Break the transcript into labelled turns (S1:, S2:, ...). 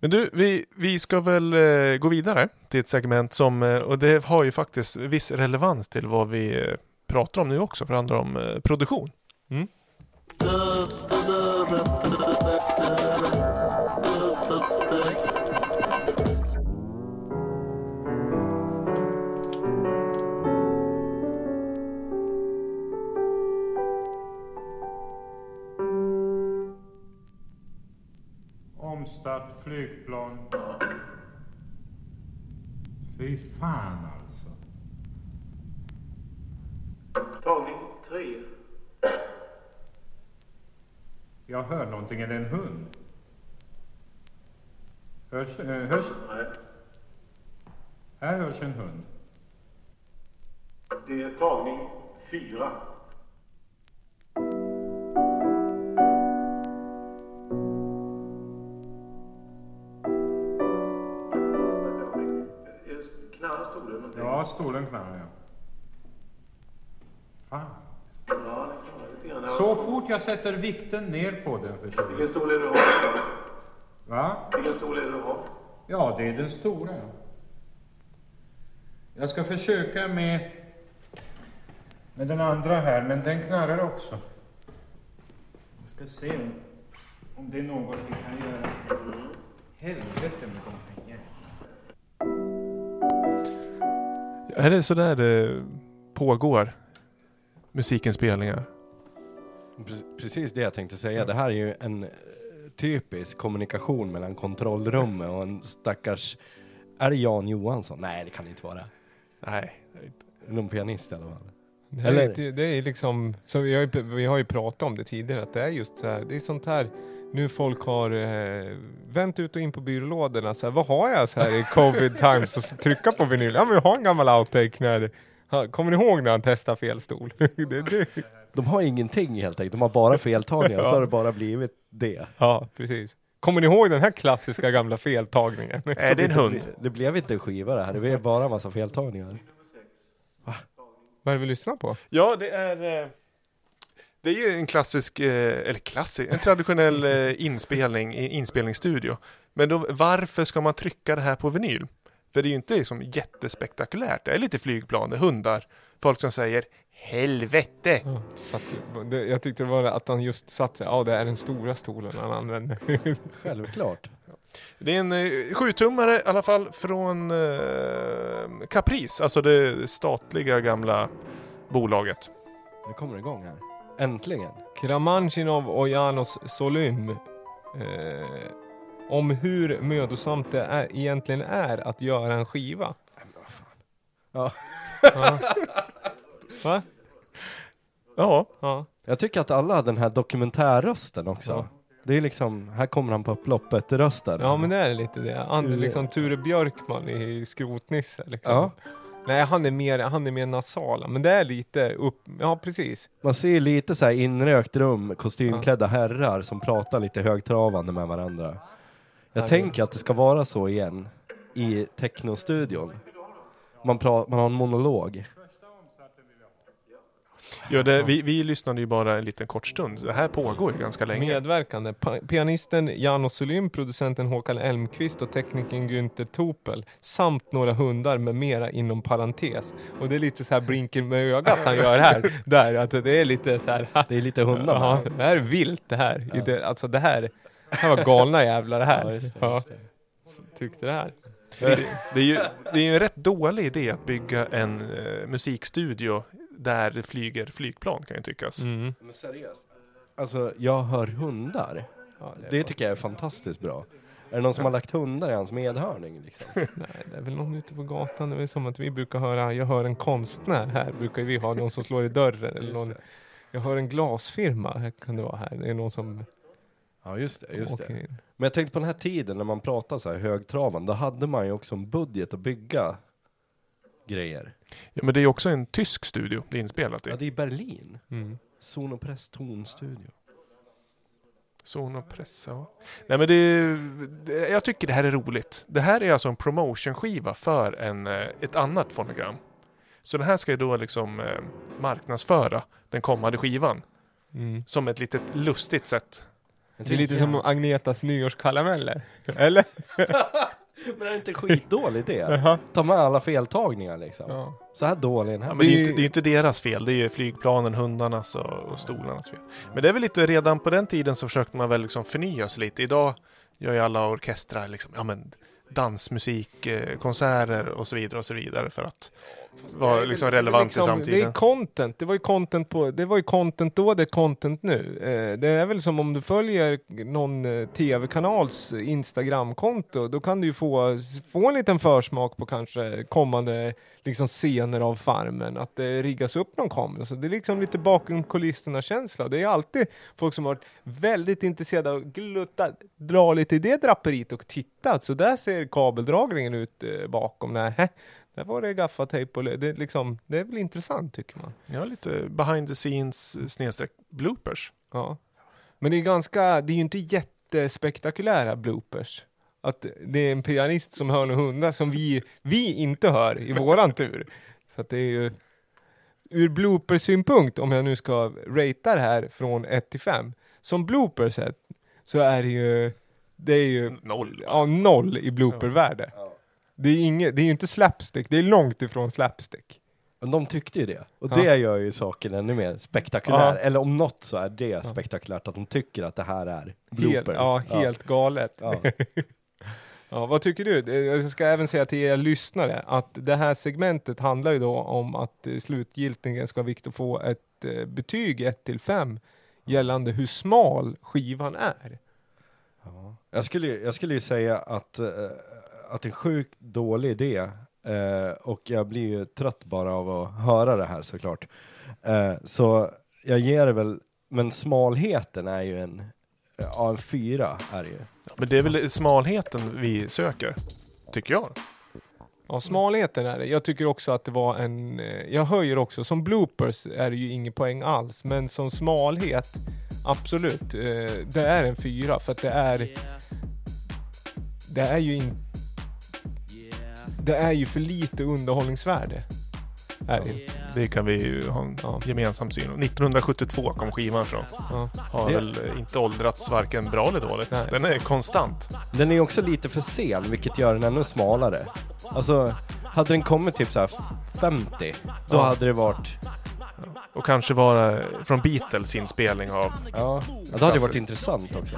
S1: Men du, vi, vi ska väl eh, gå vidare till ett segment som, eh, och det har ju faktiskt viss relevans till vad vi eh, pratar om nu också, för det handlar om eh, produktion. Mm.
S2: Omstart flygplan. Fy fan alltså.
S3: Tagning tre.
S2: Jag hör någonting. Är det en hund? Hörs, eh, hörs,
S3: Nej.
S2: här hörs en hund.
S3: Det är tagning fyra.
S2: Ja, stolen knarrar ja. Fan.
S3: Ja, det kan vara lite grann.
S2: Så fort jag sätter vikten ner på den försvinner
S3: Vilken stol är det du har?
S2: Va?
S3: Vilken stol är det du har?
S2: Ja, det är den stora. Jag ska försöka med, med den andra här, men den knarrar också. Jag ska se om, om det är något vi kan göra. Helvete med de här
S1: Är det sådär det pågår musikinspelningar?
S4: Pre- Precis det jag tänkte säga. Det här är ju en eh, typisk kommunikation mellan kontrollrummet och en stackars... Är det Jan Johansson? Nej, det kan det inte vara.
S1: Nej.
S4: Någon pianist i alla fall.
S5: Det, är, det är liksom, så vi har, ju, vi har ju pratat om det tidigare, att det är just så här, det är sånt här, nu folk har eh, vänt ut och in på byrålådorna så här, vad har jag så här i covid times och så trycka på vinyl? Ja men jag har en gammal outtake när, kommer ni ihåg när han testade fel stol? det, det,
S4: De har ingenting helt enkelt. De har bara feltagningar och så har det bara blivit det.
S5: ja, precis. Kommer ni ihåg den här klassiska gamla feltagningen?
S1: Är det en hund?
S4: Det blev inte en skiva det här. Det blev bara en massa feltagningar.
S5: Vad är det vi lyssnar på?
S1: Ja, det är... eh, Det är ju en klassisk, eh, eller klassisk, en traditionell eh, inspelning i inspelningsstudio. Men då, varför ska man trycka det här på vinyl? För det är ju inte liksom jättespektakulärt. Det är lite flygplan, hundar, folk som säger helvete.
S5: Ja, satt, det, jag tyckte det var att han just satt sig, ja det är den stora stolen han använder.
S4: Självklart.
S1: Det är en eh, sjutummare i alla fall från eh, Caprice, alltså det statliga gamla bolaget.
S4: Nu kommer det igång här. Äntligen.
S5: Kramanchinov och Janos Solym. Eh, om hur mödosamt det är, egentligen är att göra en skiva.
S4: Ja.
S5: Ja. Va?
S1: Ja,
S5: Ja.
S4: Jag tycker att alla har den här dokumentärrösten också.
S5: Ja.
S4: Det är liksom, här kommer han på upploppet rösten.
S5: ja, men det är lite det. Han är
S4: Mm.
S5: liksom Ture Björkman i Skrotnisse. Liksom.
S4: Ja.
S5: Nej, han är, mer, han är mer nasala, men det är lite upp... Ja, precis.
S4: Man ser ju lite så här inrökt rum, kostymklädda herrar som pratar lite högtravande med varandra. Jag
S5: Ja,
S4: tänker att det ska vara så igen i technostudion. Man, pra- man har en monolog.
S1: Ja det, vi, vi lyssnade ju bara en liten kort stund. Det här pågår ju ganska länge.
S5: Medverkande. Pa- pianisten Janos Solym, producenten Håkan Elmqvist och teknikern Günther Topel. Samt några hundar med mera inom parentes. Och det är lite så här blinken med ögat han gör här. Där, att det är lite så här.
S4: Det är lite hundar
S5: Ja, det här är vilt det här. I det, alltså det här, det här var galna jävlar det här.
S4: Ja, just det,
S5: Ja,
S4: just det.
S5: tyckte det här.
S1: Det, det, är ju, det är ju en rätt dålig idé att bygga en eh, musikstudio där det flyger flygplan kan ju tyckas.
S5: Mm.
S4: Men seriöst. Alltså, jag hör hundar.
S5: Ja, det,
S4: Det tycker jag är fantastiskt bra. Är det någon som har lagt hundar i hans medhörning liksom?
S5: Nej, det är väl någon ute på gatan. Det är väl som att vi brukar höra, jag hör en konstnär här, brukar vi ha någon som slår i dörren. Eller någon, jag hör en glasfirma, här kan det vara här. Det är någon som
S4: Ja, just det, just det. Men jag tänkte på den här tiden när man pratar så här högtravan, då hade man ju också en budget att bygga grejer.
S1: Ja, men det är också en tysk studio det är inspelat i.
S4: Ja, det är i Berlin.
S5: Mm.
S4: Sonopress tonstudio.
S1: Sonopress, ja. Nej men det, är- det, jag tycker det här är roligt. Det här är alltså en promotionskiva för en, eh, ett annat fonogram. Så den här ska ju då liksom eh, marknadsföra den kommande skivan.
S5: Mm.
S1: Som ett litet lustigt sätt.
S5: Det är lite som Agnetas nyårskarameller. Eller?
S4: Men är det inte skitdålig det?
S5: Jaha.
S4: Ta med alla feltagningar liksom.
S5: Ja.
S4: Så här dålig den här.
S1: Ja, men det är ju inte, det är inte deras fel, det är ju flygplanen, hundarnas och, och stolarnas fel. Men det är väl lite, redan på den tiden så försökte man väl liksom förnya sig lite. Idag gör ju alla orkestrar liksom, ja men dansmusik, konserter och så vidare och så vidare för att vara liksom relevant
S5: liksom,
S1: i
S5: Det är content, det var ju content på, det var ju content då, det är content nu. Eh, det är väl som om du följer någon eh, tv-kanals Instagram-konto, då kan du ju få, få en liten försmak på kanske kommande liksom scener av Farmen, att det riggas upp någon kamera. Så det är liksom lite bakom kulisserna känsla. Det är alltid folk som har varit väldigt intresserade av att glutta, dra lite i det draperiet och tittat. Så där ser kabeldragningen ut eh, bakom. Nej, där var det gaffatejp och det, liksom, det är väl intressant tycker man.
S1: Ja, lite behind the scenes eh, snedstreck bloopers.
S5: Ja. Men det är ganska, det är ju inte jättespektakulära bloopers. Att det är en pianist som hör några hundar som vi, vi inte hör i våran tur. Så att det är ju, ur bloopersynpunkt, om jag nu ska ratea det här från 1 till 5, som bloopers så är det ju, det är ju
S1: Noll.
S5: ja, noll i bloopervärde. Det är inget, det är ju inte slapstick, det är långt ifrån slapstick.
S4: Men de tyckte ju det. Och
S5: Ja.
S4: det gör ju saken ännu mer spektakulär.
S5: Ja.
S4: Eller om något så är det spektakulärt att de tycker att det här är
S5: Helt,
S4: bloopers.
S5: ja, helt galet.
S4: Ja.
S5: Ja, vad tycker du? Jag ska även säga till er lyssnare att det här segmentet handlar ju då om att slutgiltigen ska Viktor få ett eh, betyg 1 till 5 gällande hur smal skivan är.
S4: Ja. Jag, skulle, ju- jag skulle ju säga att, eh, att det är en sjukt dålig idé. Eh, och jag blir ju trött bara av att höra det här såklart. Eh, så jag ger det väl, men smalheten är ju en, ja en fyra är det ju.
S1: Men det är väl smalheten vi söker, tycker jag.
S5: Ja, smalheten är det. Jag tycker också att det var en, jag höjer också, som bloopers är det ju ingen poäng alls, men som smalhet, absolut, eh, det är en fyra för att det är, det är ju inte, det är ju för lite underhållningsvärde. Är det.
S1: Det kan vi ju ha en
S5: Ja.
S1: gemensam syn om. 1972 kom skivan från.
S5: Ja.
S1: Har
S4: Det-
S1: väl inte åldrats varken bra eller dåligt.
S5: Nej.
S1: Den är konstant.
S4: Den är också lite för sen, vilket gör den ännu smalare. Alltså, hade den kommit typ så här 50, då
S1: Ja.
S4: hade det varit,
S1: och kanske vara från Beatles inspelning av
S4: ja, ja det hade ju varit intressant också.